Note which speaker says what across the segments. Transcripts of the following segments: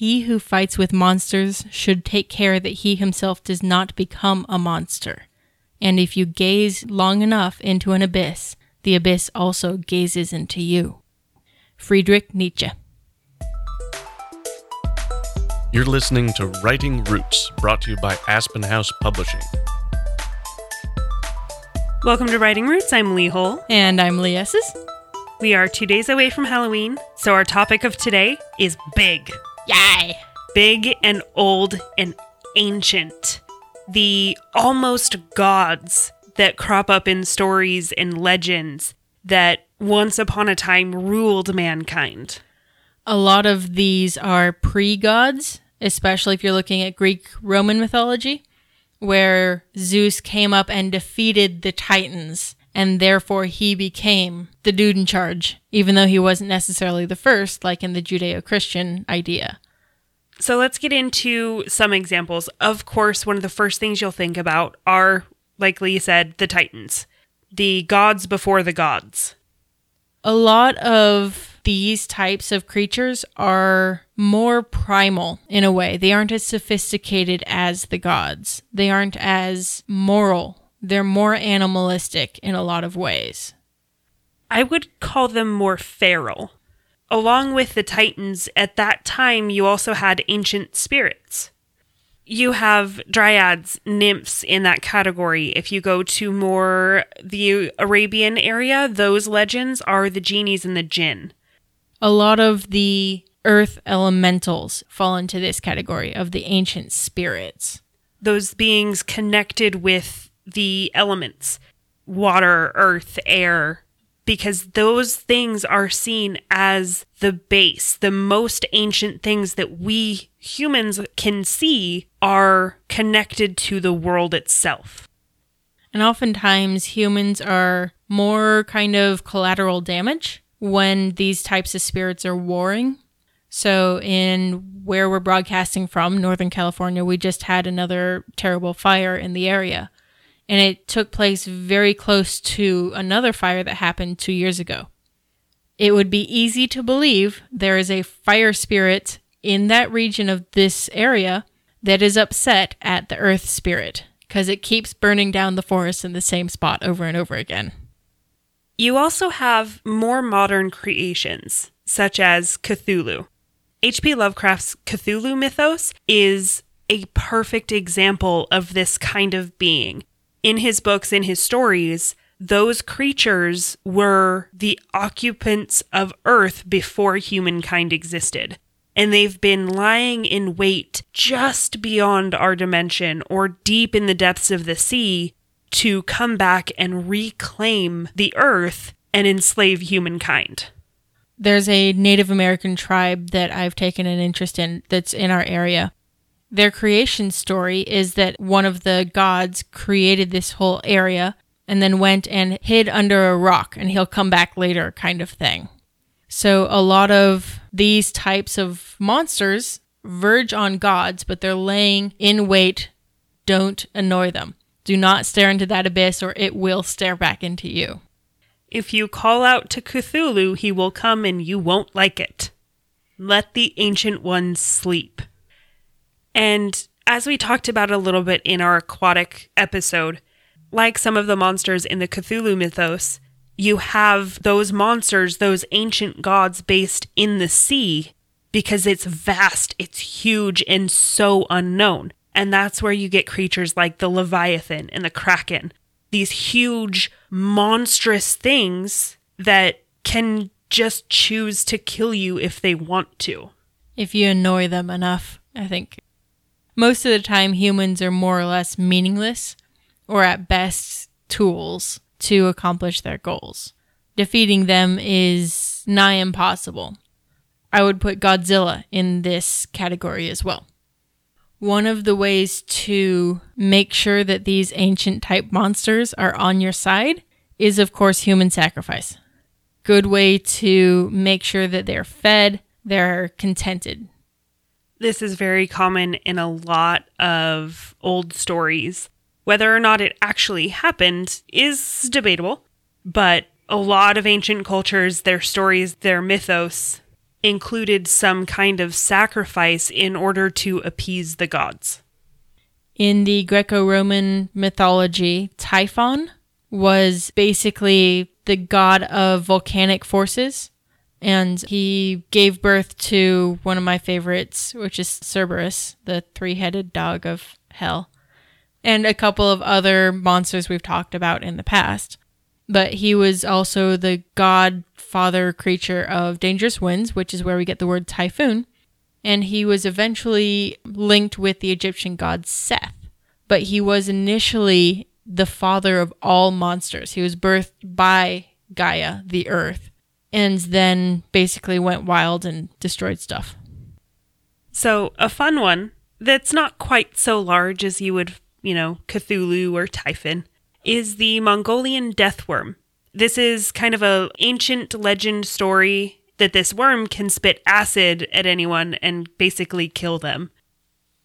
Speaker 1: He who fights with monsters should take care that he himself does not become a monster. And if you gaze long enough into an abyss, the abyss also gazes into you. Friedrich Nietzsche.
Speaker 2: You're listening to Writing Roots, brought to you by Aspen House Publishing.
Speaker 3: Welcome to Writing Roots. I'm Lee Hole.
Speaker 1: And I'm Lee Esses.
Speaker 3: We are two days away from Halloween, so our topic of today is big.
Speaker 1: Yay!
Speaker 3: Big and old and ancient. The almost gods that crop up in stories and legends that once upon a time ruled mankind.
Speaker 1: A lot of these are pre gods, especially if you're looking at Greek Roman mythology, where Zeus came up and defeated the Titans, and therefore he became the dude in charge, even though he wasn't necessarily the first, like in the Judeo Christian idea.
Speaker 3: So let's get into some examples. Of course, one of the first things you'll think about are, like Lee said, the Titans, the gods before the gods.
Speaker 1: A lot of these types of creatures are more primal in a way. They aren't as sophisticated as the gods, they aren't as moral. They're more animalistic in a lot of ways.
Speaker 3: I would call them more feral. Along with the Titans, at that time, you also had ancient spirits. You have dryads, nymphs in that category. If you go to more the Arabian area, those legends are the genies and the jinn.
Speaker 1: A lot of the earth elementals fall into this category of the ancient spirits.
Speaker 3: Those beings connected with the elements water, earth, air, because those things are seen as the base. The most ancient things that we humans can see are connected to the world itself.
Speaker 1: And oftentimes, humans are more kind of collateral damage when these types of spirits are warring. So, in where we're broadcasting from, Northern California, we just had another terrible fire in the area and it took place very close to another fire that happened two years ago. It would be easy to believe there is a fire spirit in that region of this area that is upset at the earth spirit because it keeps burning down the forest in the same spot over and over again.
Speaker 3: You also have more modern creations, such as Cthulhu. H.P. Lovecraft's Cthulhu mythos is a perfect example of this kind of being in his books, in his stories, those creatures were the occupants of Earth before humankind existed. And they've been lying in wait just beyond our dimension or deep in the depths of the sea to come back and reclaim the Earth and enslave humankind.
Speaker 1: There's a Native American tribe that I've taken an interest in that's in our area. Their creation story is that one of the gods created this whole area and then went and hid under a rock and he'll come back later, kind of thing. So, a lot of these types of monsters verge on gods, but they're laying in wait. Don't annoy them. Do not stare into that abyss or it will stare back into you.
Speaker 3: If you call out to Cthulhu, he will come and you won't like it. Let the ancient ones sleep. And as we talked about a little bit in our aquatic episode, like some of the monsters in the Cthulhu mythos, you have those monsters, those ancient gods based in the sea because it's vast, it's huge, and so unknown. And that's where you get creatures like the Leviathan and the Kraken, these huge, monstrous things that can just choose to kill you if they want to.
Speaker 1: If you annoy them enough, I think most of the time humans are more or less meaningless or at best tools to accomplish their goals. Defeating them is nigh impossible. I would put Godzilla in this category as well. One of the ways to make sure that these ancient type monsters are on your side is, of course, human sacrifice. Good way to make sure that they're fed, they're contented.
Speaker 3: This is very common in a lot of old stories. Whether or not it actually happened is debatable, but a lot of ancient cultures, their stories, their mythos included some kind of sacrifice in order to appease the gods.
Speaker 1: In the Greco Roman mythology, Typhon was basically the god of volcanic forces. And he gave birth to one of my favorites, which is Cerberus, the three headed dog of hell, and a couple of other monsters we've talked about in the past. But he was also the godfather creature of dangerous winds, which is where we get the word typhoon. And he was eventually linked with the Egyptian god Seth. But he was initially the father of all monsters. He was birthed by Gaia, the earth, and then basically went wild and destroyed stuff.
Speaker 3: So, a fun one that's not quite so large as you would, you know, Cthulhu or Typhon is the Mongolian death worm. This is kind of a ancient legend story that this worm can spit acid at anyone and basically kill them.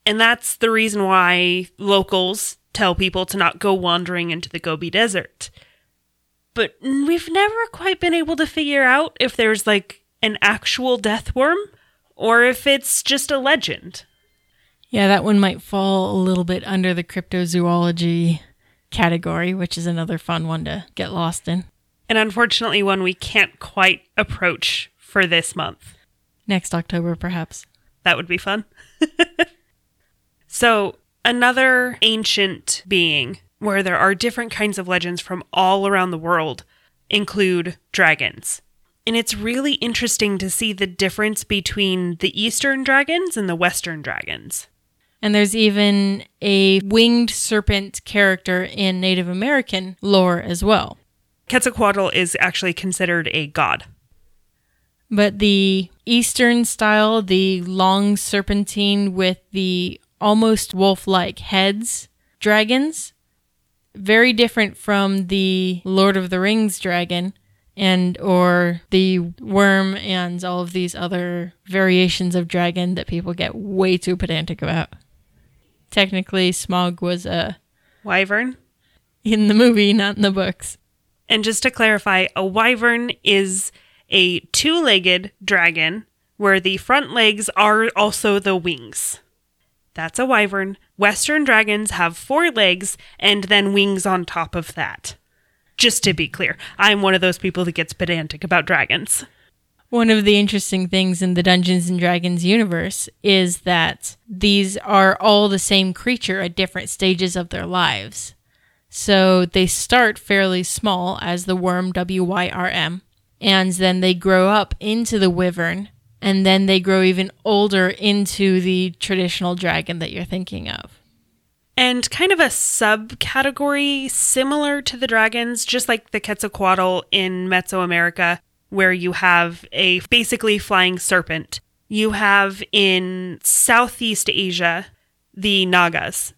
Speaker 3: And that's the reason why locals tell people to not go wandering into the Gobi Desert. But we've never quite been able to figure out if there's like an actual death worm or if it's just a legend.
Speaker 1: Yeah, that one might fall a little bit under the cryptozoology category, which is another fun one to get lost in.
Speaker 3: And unfortunately, one we can't quite approach for this month.
Speaker 1: Next October, perhaps.
Speaker 3: That would be fun. so, another ancient being where there are different kinds of legends from all around the world include dragons. And it's really interesting to see the difference between the Eastern dragons and the Western dragons.
Speaker 1: And there's even a winged serpent character in Native American lore as well.
Speaker 3: Quetzalcoatl is actually considered a god.
Speaker 1: But the Eastern style, the long serpentine with the almost wolf like heads dragons, very different from the Lord of the Rings dragon and or the worm and all of these other variations of dragon that people get way too pedantic about. Technically, Smaug was a
Speaker 3: Wyvern?
Speaker 1: in the movie, not in the books.
Speaker 3: And just to clarify, a wyvern is a two legged dragon where the front legs are also the wings. That's a wyvern. Western dragons have four legs and then wings on top of that. Just to be clear, I'm one of those people that gets pedantic about dragons.
Speaker 1: One of the interesting things in the Dungeons and Dragons universe is that these are all the same creature at different stages of their lives. So they start fairly small as the worm W Y R M, and then they grow up into the wyvern, and then they grow even older into the traditional dragon that you're thinking of.
Speaker 3: And kind of a subcategory similar to the dragons, just like the Quetzalcoatl in Mesoamerica, where you have a basically flying serpent. You have in Southeast Asia the Nagas,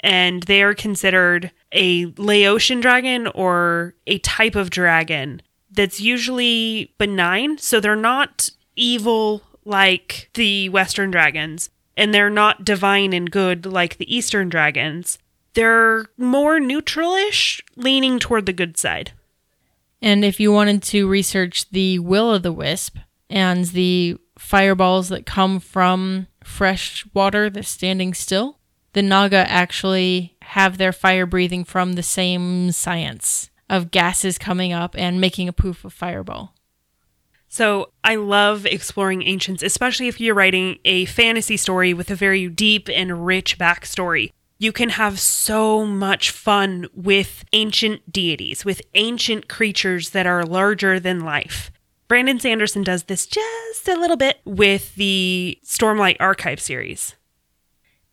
Speaker 3: and they are considered a Laotian dragon or a type of dragon that's usually benign. So they're not evil like the Western dragons, and they're not divine and good like the Eastern dragons. They're more neutralish, leaning toward the good side.
Speaker 1: And if you wanted to research the will o' the wisp and the fireballs that come from fresh water that's standing still, the Naga actually have their fire breathing from the same science of gases coming up and making a poof of fireball.
Speaker 3: So I love exploring ancients, especially if you're writing a fantasy story with a very deep and rich backstory. You can have so much fun with ancient deities, with ancient creatures that are larger than life. Brandon Sanderson does this just a little bit with the Stormlight Archive series.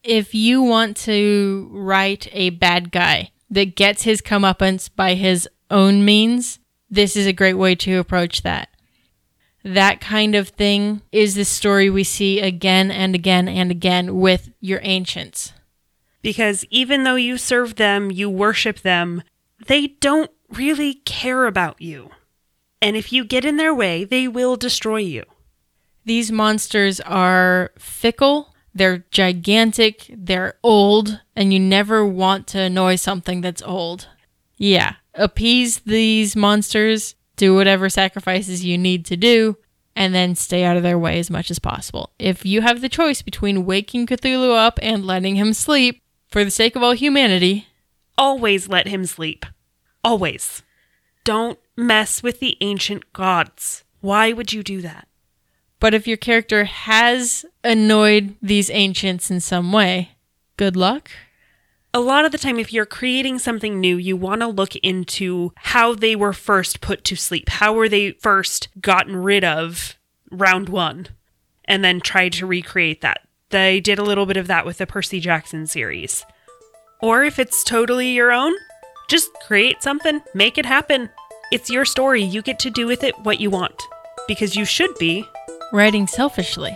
Speaker 1: If you want to write a bad guy that gets his comeuppance by his own means, this is a great way to approach that. That kind of thing is the story we see again and again and again with your ancients.
Speaker 3: Because even though you serve them, you worship them, they don't really care about you. And if you get in their way, they will destroy you.
Speaker 1: These monsters are fickle, they're gigantic, they're old, and you never want to annoy something that's old. Yeah, appease these monsters, do whatever sacrifices you need to do, and then stay out of their way as much as possible. If you have the choice between waking Cthulhu up and letting him sleep for the sake of all humanity,
Speaker 3: Always let him sleep. Always. Don't mess with the ancient gods. Why would you do that?
Speaker 1: but if your character has annoyed these ancients in some way, good luck.
Speaker 3: A lot of the time, if you're creating something new, you want to look into how they were first put to sleep. How were they first gotten rid of round one? And then try to recreate that. They did a little bit of that with the Percy Jackson series. Or if it's totally your own, just create something, make it happen. It's your story. You get to do with it what you want. Because you should be.
Speaker 1: Writing selfishly.